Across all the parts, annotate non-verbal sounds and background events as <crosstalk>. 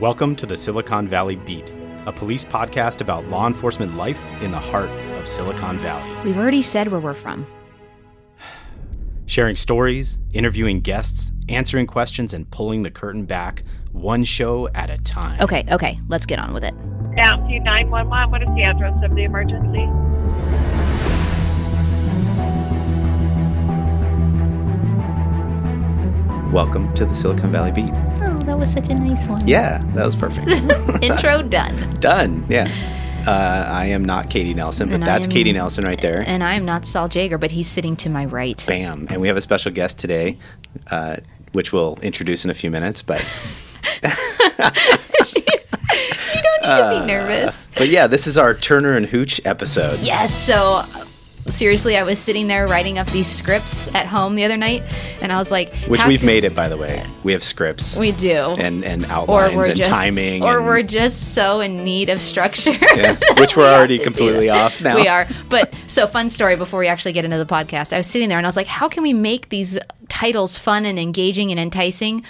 Welcome to the Silicon Valley Beat, a police podcast about law enforcement life in the heart of Silicon Valley. We've already said where we're from. Sharing stories, interviewing guests, answering questions, and pulling the curtain back one show at a time. Okay, okay, let's get on with it. County 911, what is the address of the emergency? Welcome to the Silicon Valley Beat. That was such a nice one. Yeah, that was perfect. <laughs> Intro done. <laughs> Done. Yeah. Uh, I am not Katie Nelson, but And that's I'm- Katie Nelson right there. And I'm not Saul Jaeger, but he's sitting to my right. Bam. And we have a special guest today, uh, which we'll introduce in a few minutes. But <laughs> you don't need to be nervous. but yeah, this is our Turner and Hooch episode. Yes, so seriously, I was sitting there writing up these scripts at home the other night, and I was like, Which we've made it, by the way. We have scripts We do. and and or outlines we're and just timing, or and, we're just so in need of structure. yeah, <laughs> which we're We already completely off now. We are. But so fun story before we actually get into the podcast. I was sitting there and I was like, how can we make these titles fun and engaging and enticing?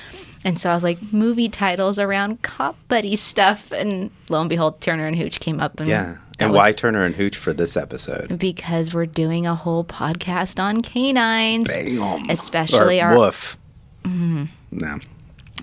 And so I was like, movie titles around cop buddy stuff. And lo and behold, Turner and Hooch came up. And Yeah. And why Turner and Hooch for this episode? Because we're doing a whole podcast on canines. Bam. Especially or our- Mm-hmm. No.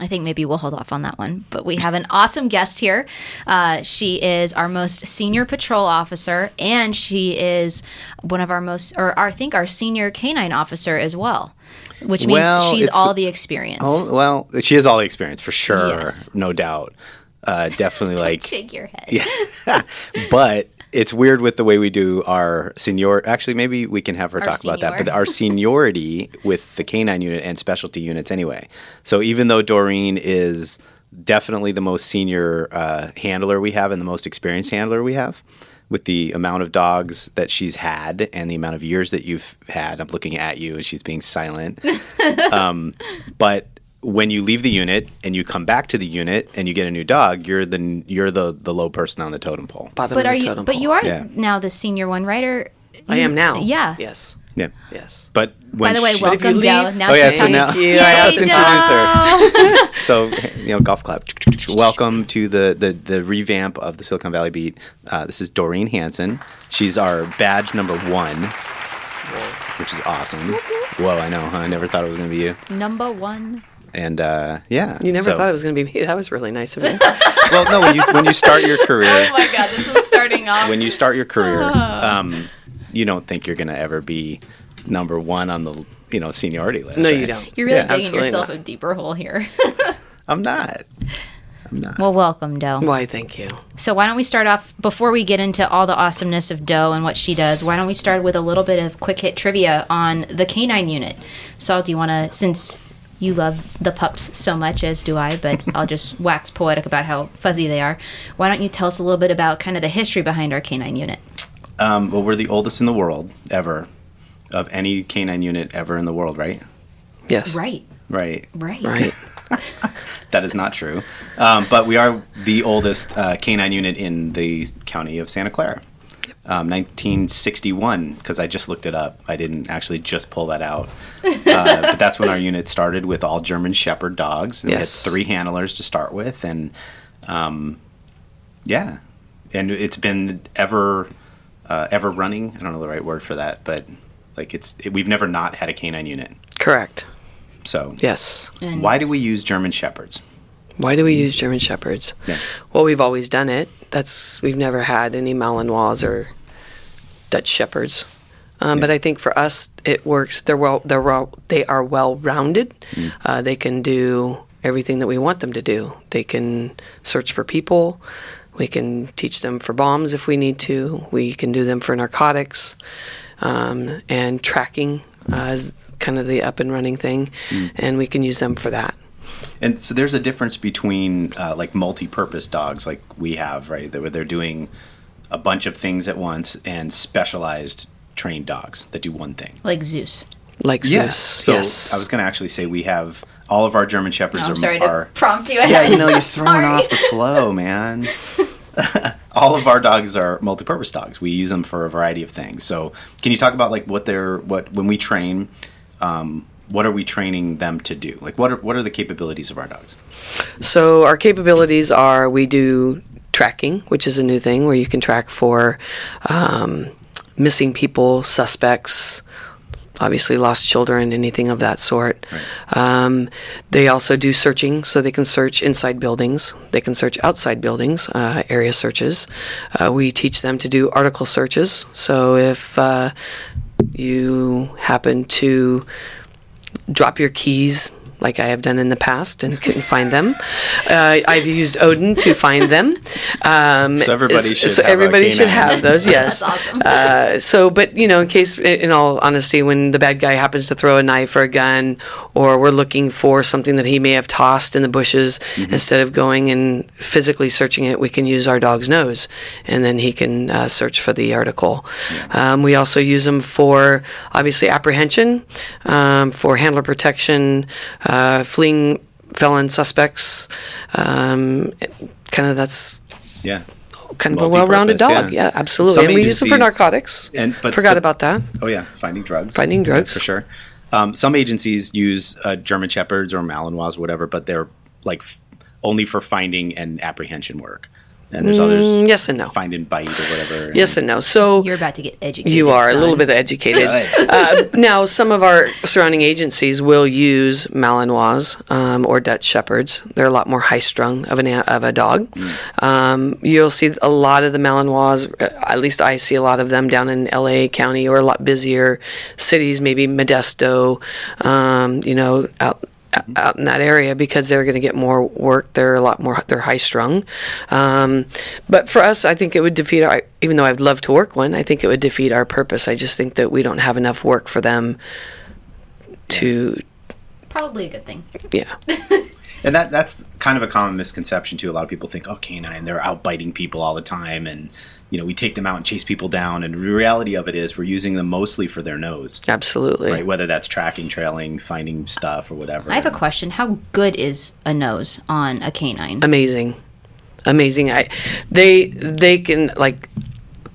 I think maybe we'll hold off on that one. But we have an awesome guest here. Uh, she is our most senior patrol officer, and she is one of our most, or our, I think our senior canine officer as well, which means Well, she's all the experience. Oh well, she has all the experience for sure, Yes. no doubt. Uh, definitely <laughs> like Shake your head. Yeah. <laughs> <laughs> but it's weird with the way we do our senior. Actually, maybe we can have her Our talk about that. But our seniority with the canine unit and specialty units, anyway. So even though Dorene is definitely the most senior uh, handler we have and the most experienced handler we have, with the amount of dogs that she's had and the amount of years that you've had, I'm looking at you and she's being silent. um, but when you leave the unit and you come back to the unit and you get a new dog, you're the you're the the low person on the totem pole. bottom But are you? totem But pole. you are Yeah. now the senior one, right? Or I am now. Yeah. Yes. Yeah. Yes. But when By the way, she- welcome, Dell. Now Oh, yeah, so now- Thank you. Yay, I have to introduce Dell. <laughs> so you know, golf clap. Welcome to the the the revamp of the Silicon Valley Beat. Uh, this is Dorene Hansen. She's our badge number one, which is awesome. Whoa, I know. Huh? I never thought it was going to be you. Number one. And uh, yeah, You never so- thought it was going to be me. <laughs> That was really nice of you. <laughs> Well, no. When you when you start your <laughs> career, Oh my god, this is starting off. when you start your career, Ah. um, you don't think you're going to ever be number one on the you know seniority list. no, right? you don't. You're really Yeah, digging yourself not. a deeper hole here. I'm not. I'm not. well, welcome, Dell. Why, thank you. So why don't we start off before we get into all the awesomeness of Doe and what she does? Why don't we start with a little bit of quick hit trivia on the canine unit? Saul, do you want to? Since you love the pups so much, as do I, but <laughs> I'll just wax poetic about how fuzzy they are. Why don't you tell us a little bit about kind of the history behind our canine unit? Um, well, we're the oldest in the world ever of any canine unit ever in the world, right? Yes. Right, Right. right, Right. <laughs> That is not true. Um, but we are the oldest uh, canine unit in the county of Santa Clara. Um, 1961, because I just looked it up. I didn't actually just pull that out. <laughs> Uh, but that's when our unit started with all German Shepherd dogs. And Yes. We had three handlers to start with. And um, yeah. And it's been ever uh, ever running. I don't know the right word for that, but like it's it, we've never not had a canine unit. Correct. So Yes. And why do we use German Shepherds? Why do we use German Shepherds? Yeah. Well, we've always done it. That's we've never had any Malinois or Dutch Shepherds. Um, But I think for us, it works. They're well. They're well. They are well rounded. Uh, they can do everything that we want them to do. They can search for people. We can teach them for bombs if we need to. We can do them for narcotics um, and tracking uh, is kind of the up and running thing, and we can use them for that. And so there's a difference between uh, like multi-purpose dogs, like we have, right? That where they're doing a bunch of things at once, and specialized trained dogs that do one thing. like Zeus. Like Yes. Zeus. So yes. I was going to actually say we have all of our German shepherds Oh, I'm are, sorry are to prompt you. yeah, you know, you're <laughs> throwing off the flow, man. <laughs> <laughs> all of our dogs are multi-purpose dogs. We use them for a variety of things. So, can you talk about like what they're what when we train? Um, what are we training them to do? Like, what are what are the capabilities of our dogs? So our capabilities are we do tracking, which is a new thing where you can track for um, missing people, suspects, obviously lost children, anything of that sort. Um, they also do searching, so they can search inside buildings. They can search outside buildings, uh, area searches. Uh, we teach them to do article searches. So if uh, you happen to drop your keys like I have done in the past and couldn't find them. <laughs> Uh, I've used Odin to find them. Um, So everybody should so have everybody should have those. <laughs> Yes. That's awesome. Uh, so, but you know, in case, in all honesty, when the bad guy happens to throw a knife or a gun, or we're looking for something that he may have tossed in the bushes, Mm-hmm. instead of going and physically searching it, we can use our dog's nose, and then he can uh, search for the article. Um, we also use them for obviously apprehension, um, for handler protection, uh, fleeing felon suspects. Um, kind of that's Yeah. kind of a well-rounded dog. Yeah, yeah. absolutely. Some and we use them for narcotics. and- but- forgot but- about that. Oh yeah, finding drugs. Finding drugs. for sure. Um, some agencies use uh, German shepherds or Malinois or whatever, but they're like f- only for finding and apprehension work. And there's others Mm, yes and no. find and bite or whatever. Yes and no. So You're about to get educated. you are a little bit educated. <laughs> uh, now, some of our surrounding agencies will use Malinois um, or Dutch Shepherds. They're a lot more high strung of an a- of a dog. Um, you'll see a lot of the Malinois. uh, At least I see a lot of them down in L.A. County or a lot busier cities, maybe Modesto. Um, you know, out out in that area because they're going to get more work. They're a lot more. They're high strung. Um, but for us, I think it would defeat our. Even though I'd love to work one, I think it would defeat our purpose. I just think that we don't have enough work for them to. Probably a good thing. Yeah. <laughs> And that that's kind of a common misconception too. A lot of people think, oh, canine, they're out biting people all the time, and you know we take them out and chase people down. And the reality of it is, we're using them mostly for their nose, Absolutely. right? Whether that's tracking, trailing, finding stuff, or whatever. I have a question. How good is a nose on a canine? Amazing, amazing. I they they can like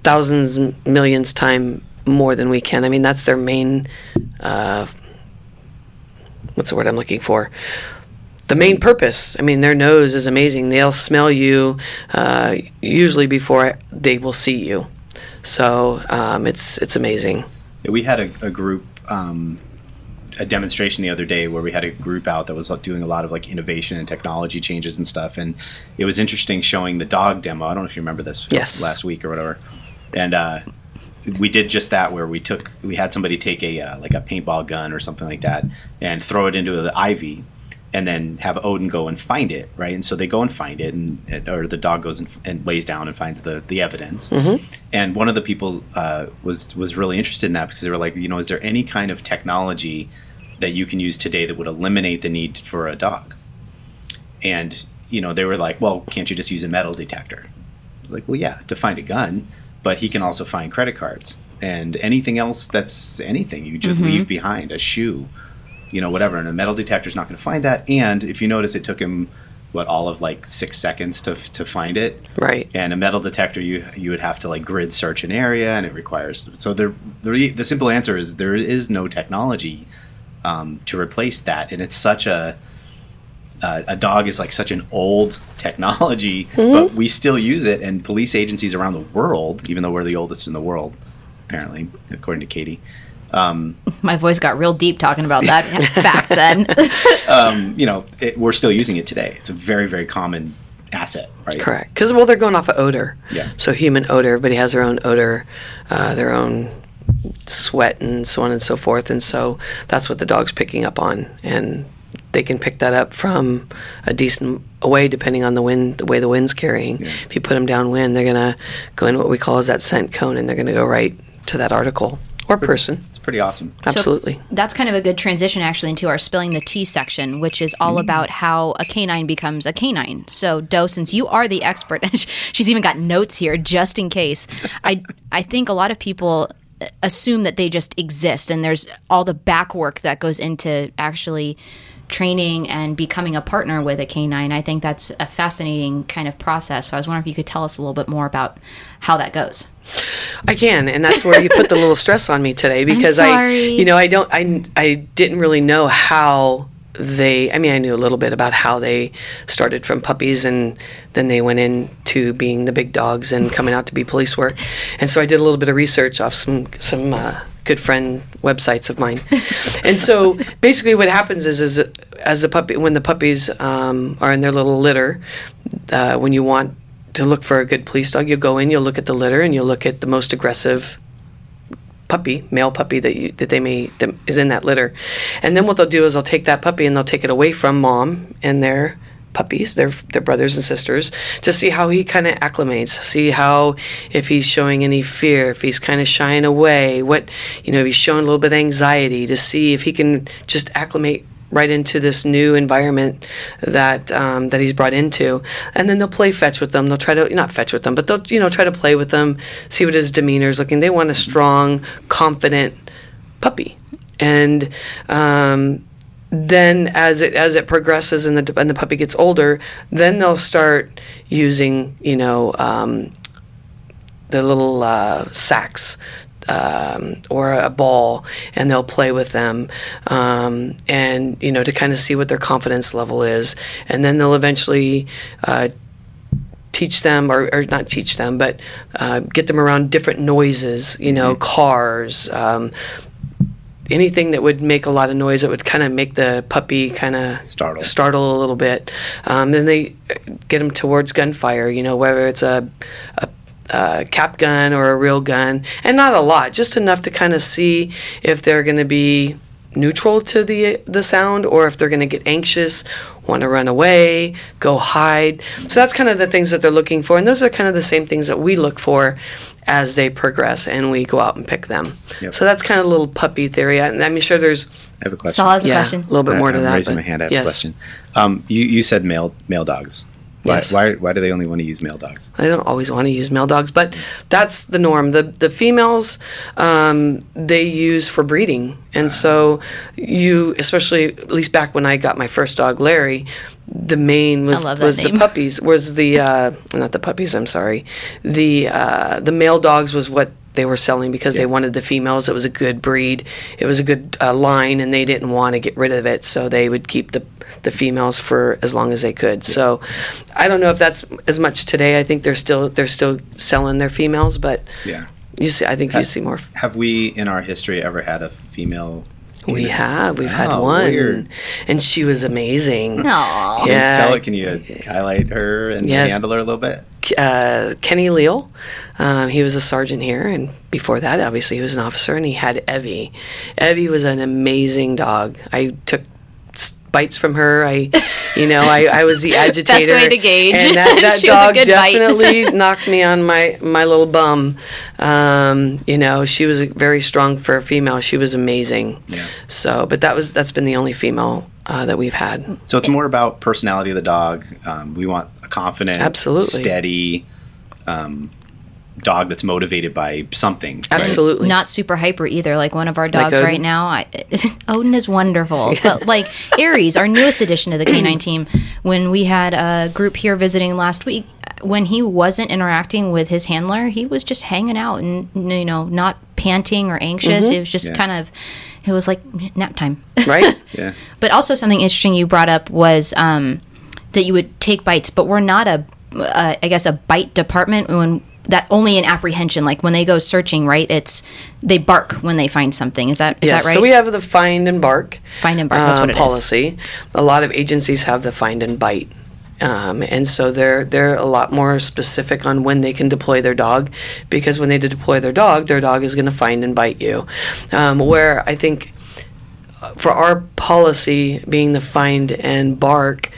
thousands millions time more than we can. I mean that's their main. Uh, what's the word I'm looking for? The main purpose. I mean, their nose is amazing. They'll smell you uh, usually before they will see you. So um, it's it's amazing. Yeah, we had a, a group, um, a demonstration the other day where we had a group out that was doing a lot of like innovation and technology changes and stuff, and it was interesting showing the dog demo. I don't know if you remember this Yes. last week or whatever, and uh, we did just that where we took we had somebody take a uh, like a paintball gun or something like that and throw it into the ivy. And then have Odin go and find it, right? And so they go and find it, and or the dog goes and, and lays down and finds the the evidence. And one of the people uh, was was really interested in that because they were like, you know, is there any kind of technology that you can use today that would eliminate the need for a dog? And you know, they were like, well, can't you just use a metal detector? Like, well, yeah, to find a gun, but he can also find credit cards and anything else that's anything you just leave behind, a shoe, you know, whatever. And a metal detector is not going to find that. And if you notice, it took him what all of like six seconds to to find it Right. and a metal detector you you would have to like grid search an area and it requires so there the, the simple answer is there is no technology um, to replace that and it's such a uh, a dog is like such an old technology but we still use it and police agencies around the world even though we're the oldest in the world apparently according to katie My voice got real deep talking about that <laughs> fact then. <laughs> you know it, we're still using it today it's a very very common asset right Correct. Because well, they're going off of odor. Yeah. So human odor. Everybody has their own odor, uh, their own sweat, and so on and so forth. And so that's what the dog's picking up on, and they can pick that up from a decent away, depending on the wind, the way the wind's carrying. If you put them downwind, they're gonna go in what we call as that scent cone, and they're gonna go right to that article or person. It's pretty awesome Absolutely. So that's kind of a good transition actually into our spilling the tea section, which is all mm. about how a canine becomes a canine. So, Doe, since you are the expert, <laughs> she's even got notes here just in case. I I think a lot of people assume that they just exist, and there's all the back work that goes into actually training and becoming a partner with a canine. I think that's a fascinating kind of process. So I was wondering if you could tell us a little bit more about how that goes. I can, and that's where you put the little stress on me today <laughs> because I, you know, I don't, I, I didn't really know how they. I mean, I knew a little bit about how they started from puppies, and then they went into being the big dogs and coming out to be police work, and so I did a little bit of research off some some. Uh, good friend websites of mine. And so basically what happens is is as the puppy when the puppies um, are in their little litter uh, when you want to look for a good police dog, you'll go in, you'll look at the litter, and you'll look at the most aggressive puppy, male puppy that you, that they may that is in that litter, and then what they'll do is they'll take that puppy and they'll take it away from mom and their puppies, their their brothers and sisters, to see how he kind of acclimates, see how if he's showing any fear, if he's kind of shying away, what you know, if he's showing a little bit of anxiety, to see if he can just acclimate right into this new environment that um, that he's brought into, and then they'll play fetch with them. They'll try to not fetch with them, but they'll you know try to play with them, see what his demeanor is looking. They want a strong, confident puppy, and um, then as it as it progresses and the and the puppy gets older, then they'll start using you know. Um, the little uh, sacks um, or a ball and they'll play with them um, and you know to kind of see what their confidence level is and then they'll eventually uh, teach them or, or not teach them but uh, get them around different noises you know cars um, anything that would make a lot of noise that would kind of make the puppy kind of Startle. startle a little bit um, then they get them towards gunfire you know whether it's a, a uh, cap gun or a real gun, and not a lot, just enough to kind of see if they're going to be neutral to the the sound or if they're going to get anxious, want to run away, go hide. So that's kind of the things that they're looking for, and those are kind of the same things that we look for as they progress and we go out and pick them. Yep. So that's kind of a little puppy theory. I- I'm sure there's I have a question. Saul has a yeah, question. a little bit more I- to I'm that. raising but my hand. I have yes. a question. Um, you, you said male male dogs. Why, Yes. why why do they only want to use male dogs? I don't always want to use male dogs, but that's the norm. The the females um, they use for breeding, and so you, especially at least back when I got my first dog, Larry, the main was love that was the puppies. Was the uh, not the puppies? I'm sorry. The uh, the male dogs was what they were selling because they wanted the females. It was a good breed. It was a good uh, line, and they didn't want to get rid of it, so they would keep the the females for as long as they could. So, I don't know if that's as much today. I think they're still they're still selling their females, but Yeah. you see, I think you see more. Have we in our history ever had a female? We canine? have we've had one, Weird. and she was amazing. Aw. Can you tell it? Can you highlight her and Yes. handle her a little bit? uh, Kenny Leal. Um, he was a sergeant here, and before that, obviously, he was an officer, and he had Evie. Evie was an amazing dog. I took s- bites from her. I, you know, I, I was the agitator. <laughs> Best way to gauge. And that, that <laughs> a dog good bite. definitely <laughs> knocked me on my, my little bum. Um, you know, she was very strong for a female. She was amazing. Yeah. So, but that was that's been the only female uh, that we've had. So it's more about personality of the dog. Um, we want a confident, Absolutely. steady um, dog that's motivated by something. right? Absolutely. Not super hyper either. Like one of our dogs Odin? right now. I, <laughs> Odin is wonderful, but like Aries, our newest addition to the canine <clears throat> team, when we had a group here visiting last week, when he wasn't interacting with his handler, he was just hanging out and you know not panting or anxious. It was just Yeah. kind of, it was like nap time. Right? <laughs> Yeah. But also something interesting you brought up was um, that you would take bites, but we're not a, uh, I guess, a bite department when that only in apprehension. Like when they go searching, right? It's they bark when they find something. Is that is Yes, that right? So we have the find and bark. Find and bark, that's uh, what it is. policy. A lot of agencies have the find and bite. Um, and so they're they're a lot more specific on when they can deploy their dog, because when they deploy their dog, their dog is going to find and bite you. Um, where I think uh, for our policy being the find and bark,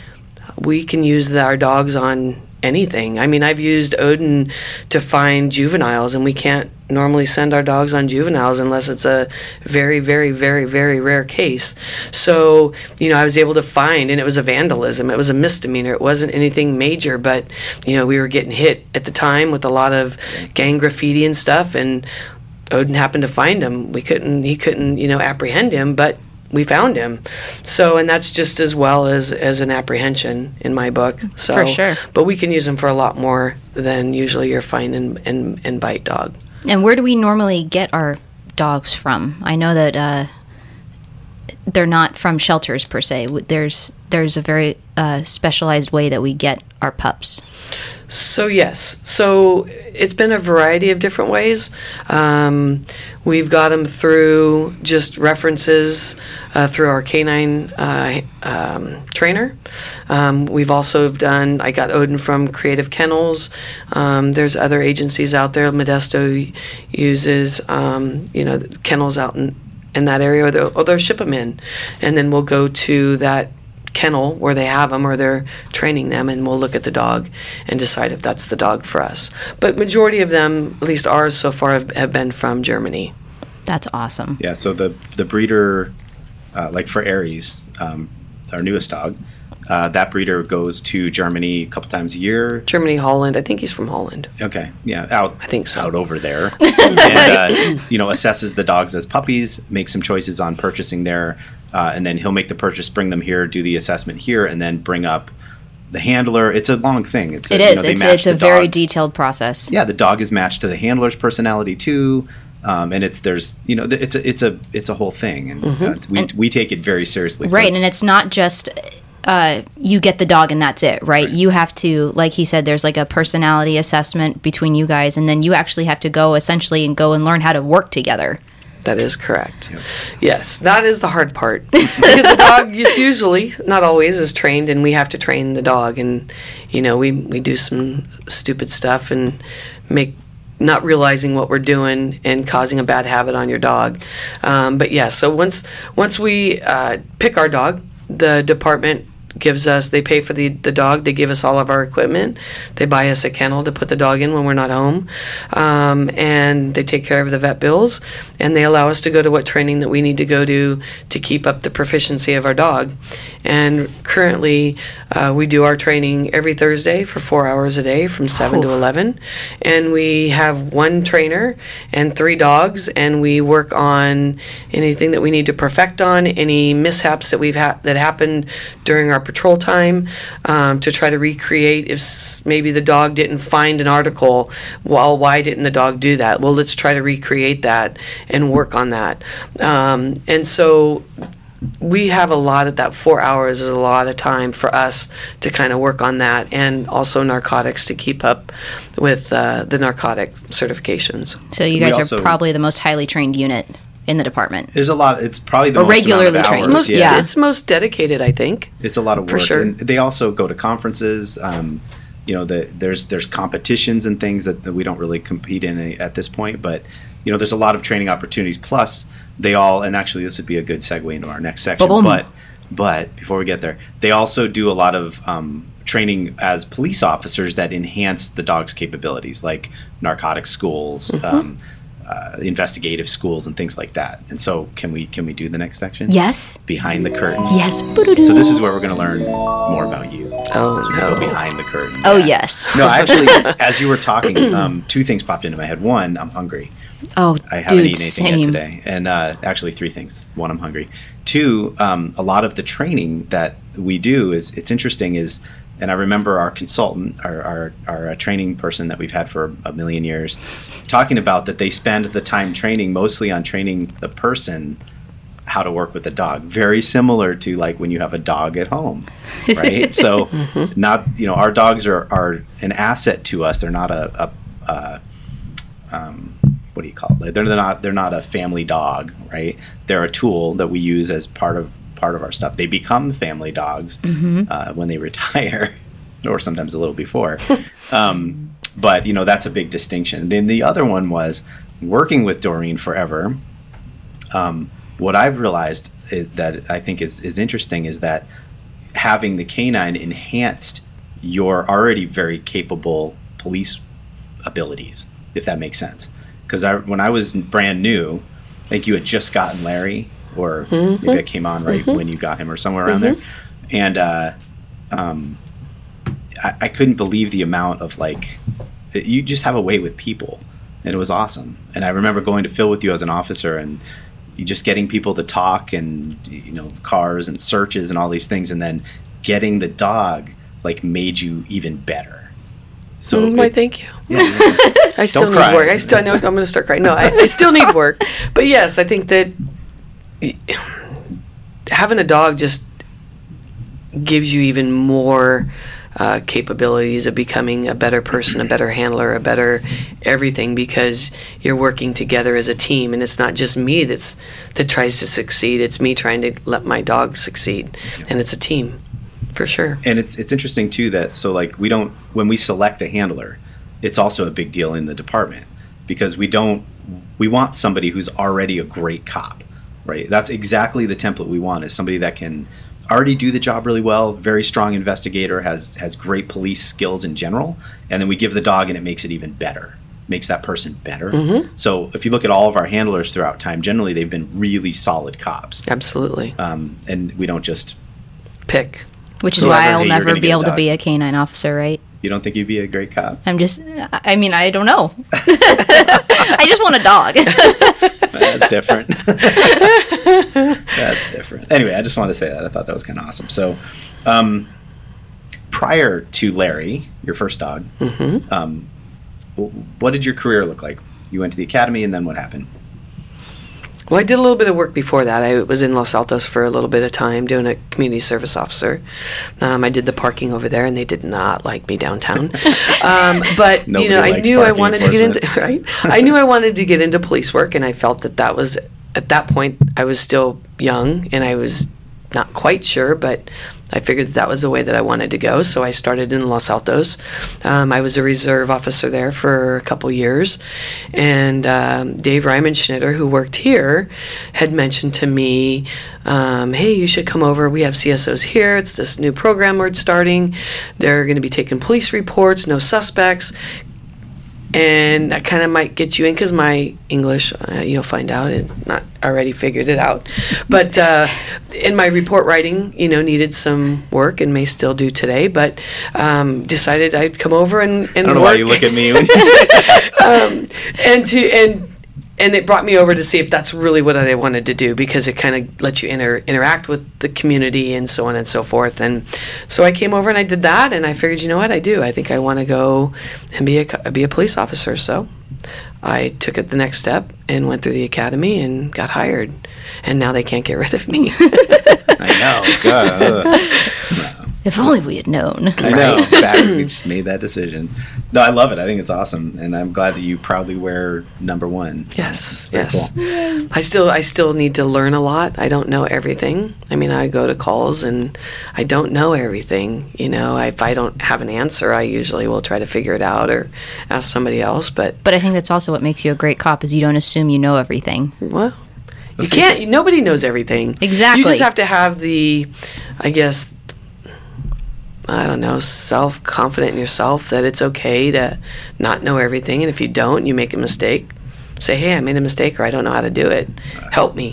we can use our dogs on anything. I mean, I've used Odin to find juveniles, and we can't normally send our dogs on juveniles unless it's a very, very, very, very rare case. So, you know, I was able to find, and it was a vandalism. It was a misdemeanor. It wasn't anything major, but, you know, we were getting hit at the time with a lot of gang graffiti and stuff, and Odin happened to find him. We couldn't, he couldn't, you know, apprehend him, but we found him. So, and that's just as well as as an apprehension in my book. So, For sure. But we can use them for a lot more than usually your fine and and, and bite dog. And where do we normally get our dogs from? I know that uh, they're not from shelters per se. There's there's a very uh, specialized way that we get our pups. So yes, so it's been a variety of different ways. Um, we've got them through just references uh, through our canine uh, um, trainer. Um, we've also done. I got Odin from Creative Kennels. Um, there's other agencies out there. Modesto uses um, you know kennels out in in that area, or they'll, or they'll ship them in, and then we'll go to that kennel where they have them or they're training them and we'll look at the dog and decide if that's the dog for us. But majority of them at least ours so far have, have been from germany. That's awesome. Yeah, so the the breeder, uh, like for Aries, um, our newest dog, uh, that breeder goes to Germany a couple times a year. germany holland i think he's from holland Okay, yeah, out. I think so. Out over there, <laughs> and uh, you know, assesses the dogs as puppies, makes some choices on purchasing there, uh, and then he'll make the purchase, bring them here, do the assessment here, and then bring up the handler. It's a long thing. It's a, It you know, they it's match it's a very dog. detailed process. yeah, the dog is matched to the handler's personality too, um, and it's there's you know it's a it's a it's a whole thing, and uh, we And- we take it very seriously. Right it's- and it's not just uh, you get the dog and that's it right? you have to like he said there's like a personality assessment between you guys and then you actually have to go essentially and go and learn how to work together. That is correct. Yes that is the hard part. <laughs> Because the dog just usually not always is trained and we have to train the dog and you know we, we do some stupid stuff and make not realizing what we're doing and causing a bad habit on your dog. Um, but yeah, so once once we uh, pick our dog, the department gives us they pay for the, the dog they give us all of our equipment. They buy us a kennel to put the dog in when we're not home. Um, and they take care of the vet bills. And they allow us to go to what training that we need to go to to keep up the proficiency of our dog and currently uh, we do our training every thursday for four hours a day from 7 to 11 and we have one trainer and three dogs and we work on anything that we need to perfect on any mishaps that we've had that happened during our patrol time um, to try to recreate if s- maybe the dog didn't find an article. Well why didn't the dog do that? Well let's try to recreate that and work on that. Um, and so we have a lot of that four hours is a lot of time for us to kind of work on that and also narcotics to keep up with uh, the narcotic certifications so you We guys also- are probably the most highly trained unit in the department There's a lot. It's probably the most amount of regularly trained. hours, most, yeah. it's most dedicated i think It's a lot of work For work. sure. And they also go to conferences. Um, you know, the, there's there's competitions and things that, that we don't really compete in at this point. But you know, there's a lot of training opportunities. Plus, they all and actually this would be a good segue into our next section. Ba-boom. But but before we get there, they also do a lot of um, training as police officers that enhance the dog's capabilities, like narcotics schools. Mm-hmm. Um, uh, investigative schools and things like that. And so, can we can we do the next section? yes Behind the curtain. yes So this is where we're going to learn more about you. oh So we go no behind the curtain. oh Yeah. yes No, actually, <laughs> as you were talking, um, two things popped into my head. One, I'm hungry. Oh I haven't dude eaten anything same yet today, and uh, actually three things. One, I'm hungry. Two, um, a lot of the training that we do is it's interesting. Is and I remember our consultant, our our, our uh, training person that we've had for a million years, talking about that they spend the time training mostly on training the person how to work with the dog. Very similar to like when you have a dog at home, <laughs> right? so, not you know, our dogs are are an asset to us. They're not a, a, a um, what do you call it? They're not they're not a family dog, right? They're a tool that we use as part of part of our stuff. They become family dogs uh, when they <laughs> retire, or sometimes a little before. <laughs> um, but you know that's a big distinction. Then the other one was working with Dorene forever. Um, what I've realized is that I think is is interesting is that having the canine enhanced your already very capable police abilities, if that makes sense. Because I, when I was brand new, I think you had just gotten Larry, or maybe I came on right when you got him, or somewhere around there, and uh, um, I, I couldn't believe the amount of like you just have a way with people, and it was awesome. And I remember going to Phil with you as an officer, and you just getting people to talk and you know cars and searches and all these things, and then getting the dog like made you even better. So Mm, why, it- thank you. yeah, <laughs> yeah. I still Don't need cry. work. I still know I'm going to start crying. No, I, I still need work. <laughs> But yes, I think that having a dog just gives you even more uh, capabilities of becoming a better person, a better handler, a better everything because you're working together as a team, and it's not just me that's that tries to succeed. It's me trying to let my dog succeed, and it's a team, for sure. and it's it's interesting too that so like we don't when we select a handler, it's also a big deal in the department because we don't we want somebody who's already a great cop, right? That's exactly the template we want is somebody that can already do the job really well, very strong investigator, has has great police skills in general, and then we give the dog and it makes it even better. Makes that person better. So if you look at all of our handlers throughout time, generally they've been really solid cops, Absolutely, um, and we don't just. pick. Which is why I'll hey, never be able to be a canine officer, right? You don't think you'd be a great cop? I'm just, I mean, I don't know. <laughs> I just want a dog. <laughs> That's different. <laughs> That's different. Anyway, I just wanted to say that. I thought that was kind of awesome. So, um, prior to Larry, your first dog, Mm-hmm. um, what did your career look like? You went to the academy, and then what happened? Well, I did a little bit of work before that. I was in Los Altos for a little bit of time doing a community service officer. Um, I did the parking over there, and they did not like me downtown. <laughs> um, but you know, I knew I wanted to get into right. I knew I wanted to get into police work, and I felt that that was at that point I was still young, and I was not quite sure, but I figured that, that was the way that I wanted to go. So I started in Los Altos. Um, I was a reserve officer there for a couple years, and um, Dave Ryman Schnitter, who worked here, had mentioned to me, um, "Hey, you should come over. We have CSOs here. It's this new program we're starting. They're going to be taking police reports, no suspects." And that kind of might get you in because my English, uh, you'll find out, it not already figured it out. But uh, in my report writing, you know, needed some work and may still do today. But um, decided I'd come over and and I don't know work why you look at me when <laughs> you say um, and to and and it brought me over to see if that's really what I wanted to do because it kind of lets you inter- interact with the community and so on and so forth. And so I came over and I did that, and I figured, you know what, I do. I think I want to go and be a be a police officer. So I took it the next step and went through the academy and got hired. And now they can't get rid of me. <laughs> I know. <laughs> God. If only we had known. I know. <laughs> Back, we just <laughs> made that decision. No, I love it. I think it's awesome, and I'm glad that you proudly wear number one. Yes, yes. cool. I still I still need to learn a lot. I don't know everything. I mean, I go to calls and I don't know everything. You know, if I don't have an answer, I usually will try to figure it out or ask somebody else. But But I think that's also what makes you a great cop is you don't assume you know everything. well, you can't. Nobody knows everything. Exactly. You just have to have the, I guess. I don't know, self confident in yourself that it's okay to not know everything. And if you don't, you make a mistake, say, hey, I made a mistake or I don't know how to do it. Help me.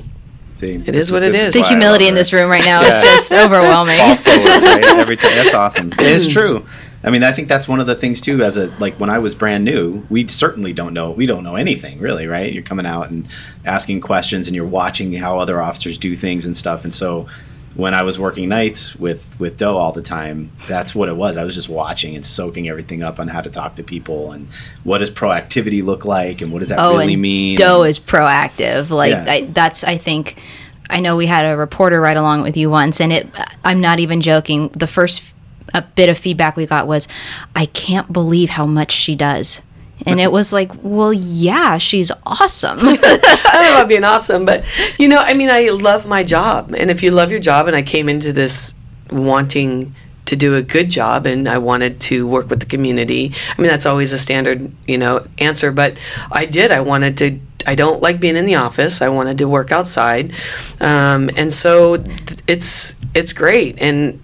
See, It is what it is. The humility in this room right now <laughs> Yeah. is just overwhelming. forward right? every time. That's <laughs> awesome. It's true. I mean, I think that's one of the things too. As a like when I was brand new, we certainly don't know. We don't know anything really, right? You're coming out and asking questions, and you're watching how other officers do things and stuff. And so, when I was working nights with with Doe all the time, that's what it was. I was just watching and soaking everything up on how to talk to people and what does proactivity look like and what does that oh, really mean. Doe is proactive. Like Yeah. I, that's, I think, I know we had a reporter right along with you once, and it. I'm not even joking. The first a bit of feedback we got was, "I can't believe how much she does," and it was like, "Well, yeah, she's awesome." <laughs> I don't about being <laughs> awesome, but you know, I mean, I love my job, and if you love your job, and I came into this wanting to do a good job, and I wanted to work with the community. I mean, that's always a standard, you know, answer, but I did. I wanted to. I don't like being in the office. I wanted to work outside, um, and so th- it's it's great. And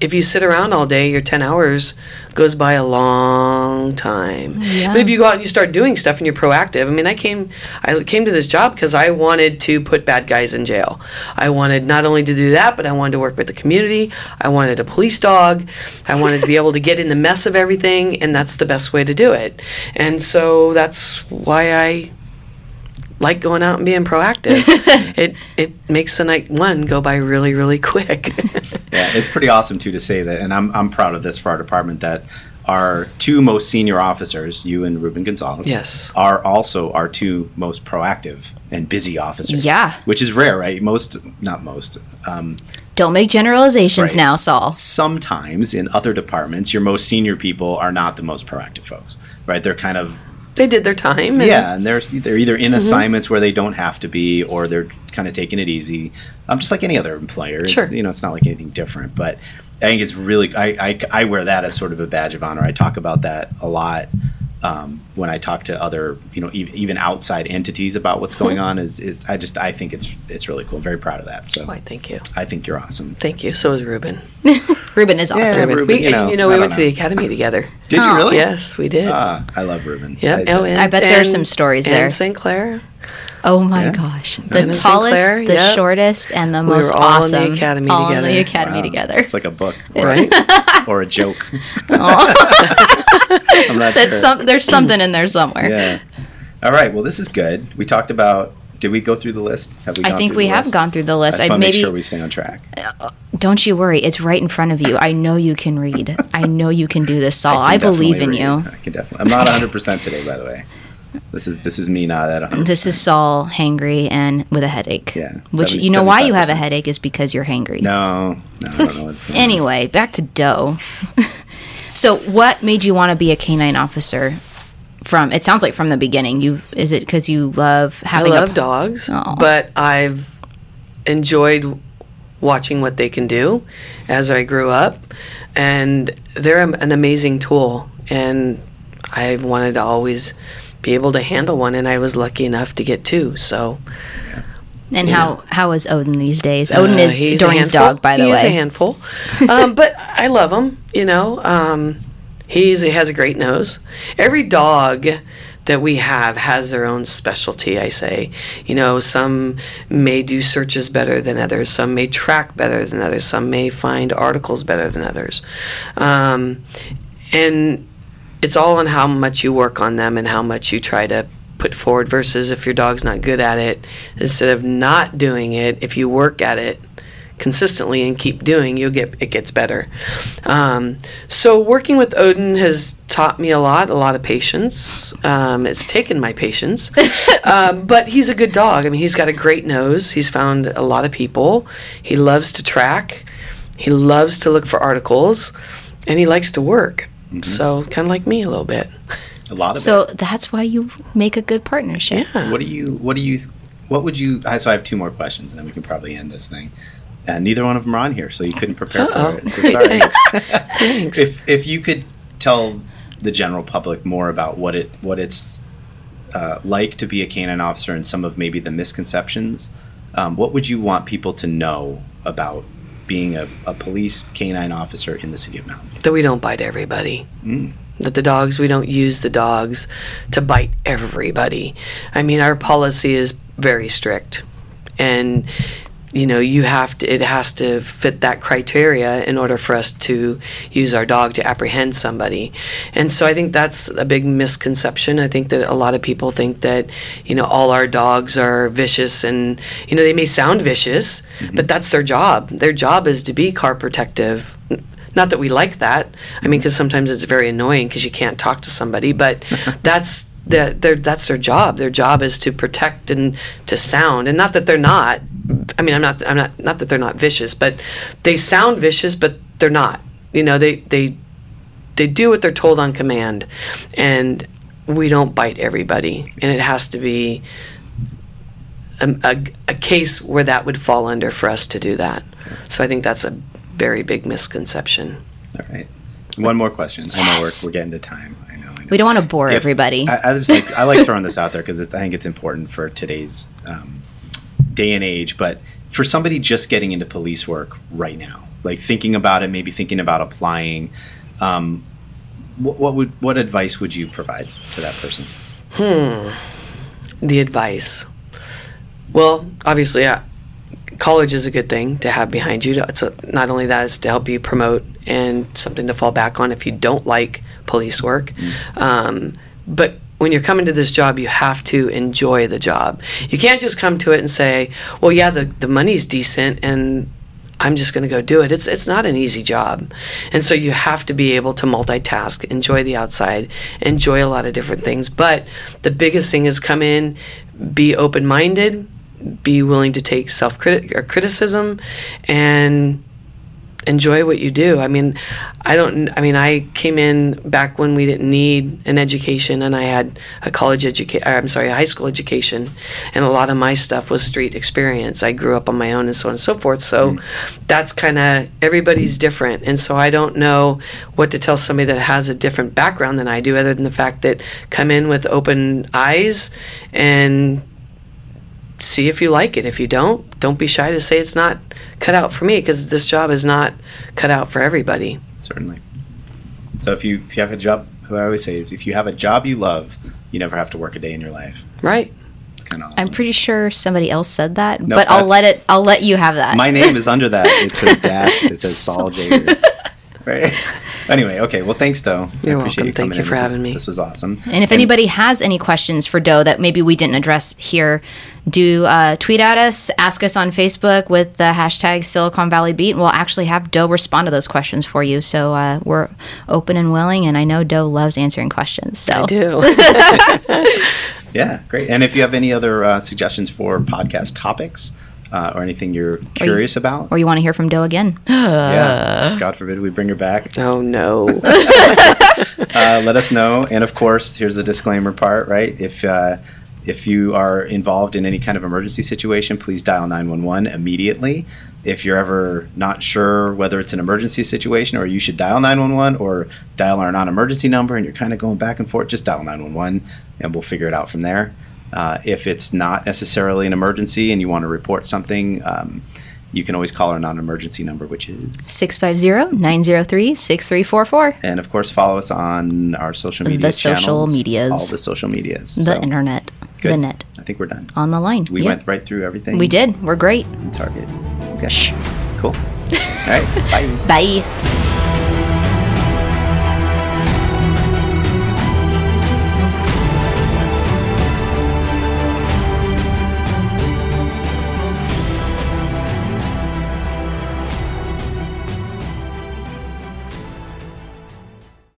if you sit around all day, your 10 hours goes by a long time. Yeah. But if you go out and you start doing stuff and you're proactive, I mean, I came I came to this job because I wanted to put bad guys in jail. I wanted not only to do that, but I wanted to work with the community. I wanted a police dog. I wanted to be able to get in the mess of everything, and that's the best way to do it. And so that's why I like going out and being proactive. <laughs> it it makes the night one go by really really quick. <laughs> Yeah, it's pretty awesome too to say that, and I'm I'm proud of this for our department that our two most senior officers, you and Ruben Gonzalez, Yes. are also our two most proactive and busy officers. Yeah. which is rare, right? Most, not most. Um, Don't make generalizations Right. now, Saul. sometimes in other departments, your most senior people are not the most proactive folks, right? They're kind of they did their time. and- yeah, and they're they're either Mm-hmm. in assignments where they don't have to be, or they're kind of taking it easy. Um, just like any other employer. It's, Sure. You know, it's not like anything different, but I think it's really I, I I wear that as sort of a badge of honor. I talk about that a lot. Um, when I talk to other, you know, even, even outside entities about what's going Mm-hmm. on, is, is I just I think it's it's really cool. I'm very proud of that. So Why? Thank you. I think you're awesome. Thank you. So is Ruben. <laughs> Ruben is awesome. Yeah, Ruben, we, you know, you know, we don't went to the academy together. <laughs> Did you Oh. really? Yes, we did. Ah, I love Ruben. yeah. I, oh, and, I bet there's and- some stories and there. St. Clair. Oh my Yeah. gosh. The Anna tallest, Clair, the yep. shortest, and the We most were all in the awesome. academy all in the together. academy Wow. together. It's like a book, or, <laughs> Right? <laughs> or a joke. I'm not That's sure. some. There's something in there somewhere. Yeah. All right. Well, this is good. We talked about. Did we go through the list? Have we? I think we have list? gone through the I list. I want maybe make sure we stay on track. Uh, don't you worry. It's right in front of you. I know you can read. I know you can do this, <laughs> Saul. I, can believe in definitely you. I can definitely. I'm not 100 percent today, by the way. This is this is me not at 100. This is Saul hangry and with a headache. Yeah, Which seven- you know why you have a headache is because you're hangry. No, no, I don't know what's going on. Anyway, back to Doe. <laughs> so, what made you want to be a canine officer? From it sounds like from the beginning. You is it because you love having I love dogs, Aw. but I've enjoyed watching what they can do as I grew up, and they're an amazing tool. And I wanted to always be able to handle one, and I was lucky enough to get two. So and how how is Odin these days? Odin Uh, is he's handful. dog, by the he way. is a handful, um, but I love him. You know, um, he's he has a great nose. Every dog that we have has their own specialty. I say, you know, some may do searches better than others. Some may track better than others. Some may find articles better than others, um, and it's all on how much you work on them and how much you try to put forward versus if your dog's not good at it instead of not doing it if you work at it consistently and keep doing you'll get it gets better um, so working with odin has taught me a lot a lot of patience um, it's taken my patience <laughs> um, but he's a good dog i mean he's got a great nose he's found a lot of people he loves to track he loves to look for articles and he likes to work so kind of like me a little bit A lot of So it. that's why you make a good partnership. yeah What do you? What do you? What would you? I- So I have two more questions, and then we can probably end this thing. And neither one of them are on here, so you couldn't prepare Uh-oh. for it. So <laughs> sorry. Thanks. <laughs> Thanks. if if you could tell the general public more about what it what it's uh, like to be a canine officer and some of maybe the misconceptions, um, what would you want people to know about being a, a police canine officer in the city of Mountain View? that we don't bite everybody. Mm. That the dogs, we don't use the dogs to bite everybody. I mean, our policy is very strict. And, you know, you have to, it has to fit that criteria in order for us to use our dog to apprehend somebody. And so I think that's a big misconception. I think that a lot of people think that, you know, all our dogs are vicious and, you know, they may sound vicious, mm-hmm. but that's their job. Their job is to be car protective. Not that we like that. I mean, mm-hmm. because sometimes it's very annoying because you can't talk to somebody, but <laughs> that's the, their, that's their job. Their job is to protect and to sound, and not that they're not. I mean, I'm not. I'm not. Not that they're not vicious, but they sound vicious, but they're not. You know, they they they do what they're told on command, and we don't bite everybody, and it has to be a, a, a case where that would fall under for us to do that. So I think that's a very big misconception. All right. One more question. I know Yes. we're, we're getting to time. I know. I know. We don't want to bore If- everybody. I, I just like I like throwing this out there because I think it's important for today's um, day and age. But for somebody just getting into police work right now, like thinking about it, maybe thinking about applying, um, what, what would what advice would you provide to that person? Hmm, the advice. Well, obviously, uh, college is a good thing to have behind you. It's a, not only that, it's to help you promote and something to fall back on if you don't like police work. Um, but when you're coming to this job, you have to enjoy the job. You can't just come to it and say, "Well, yeah, the the money's decent and I'm just going to go do it." It's it's not an easy job. And so you have to be able to multitask, enjoy the outside, enjoy a lot of different things. But the biggest thing is come in, be open-minded, be willing to take self criticism, and enjoy what you do. I mean, I don't. I mean, I came in back when we didn't need an education, and I had a college education. I'm sorry, a high school education, and a lot of my stuff was street experience. I grew up on my own, and so on and so forth. So mm. that's kind of everybody's different, and so I don't know what to tell somebody that has a different background than I do, other than the fact that come in with open eyes and see if you like it. If you don't, don't be shy to say it's not cut out for me because this job is not cut out for everybody. Certainly. So if you if you have a job, what I always say is if you have a job you love, you never have to work a day in your life. Right. It's kind of awesome. I'm pretty sure somebody else said that, nope, but I'll let it. I'll let you have that. My name is under that. It says <laughs> dash. It says Saul Jaeger. <laughs> right. Anyway, okay. Well, thanks, Doe. You're welcome. You Thank you for this having was, me. This was awesome. And if and anybody has any questions for Doe that maybe we didn't address here, do uh, tweet at us, ask us on Facebook with the hashtag Silicon Valley Beat, and we'll actually have Doe respond to those questions for you. So uh, we're open and willing, and I know Doe loves answering questions. So I do. <laughs> <laughs> yeah, great. And if you have any other uh, suggestions for podcast topics, uh, or anything you're curious or you, about, or you want to hear from Doe again. <gasps> yeah, God forbid we bring her back. Oh no. <laughs> uh, let us know, and of course, here's the disclaimer part. Right, if uh, if you are involved in any kind of emergency situation, please dial 911 immediately. If you're ever not sure whether it's an emergency situation or you should dial 911 or dial our non emergency number and you're kind of going back and forth, just dial 911 and we'll figure it out from there. Uh, if it's not necessarily an emergency and you want to report something, um, you can always call our non-emergency number, which is 650-903-6344. And of course, follow us on our social media The social medias. All the social medias. The so. internet. Good. The net. I think we're done. On the line. We yep. went right through everything. We did. We're great. Target. Okay. Shh. Cool. <laughs> All right. Bye. Bye.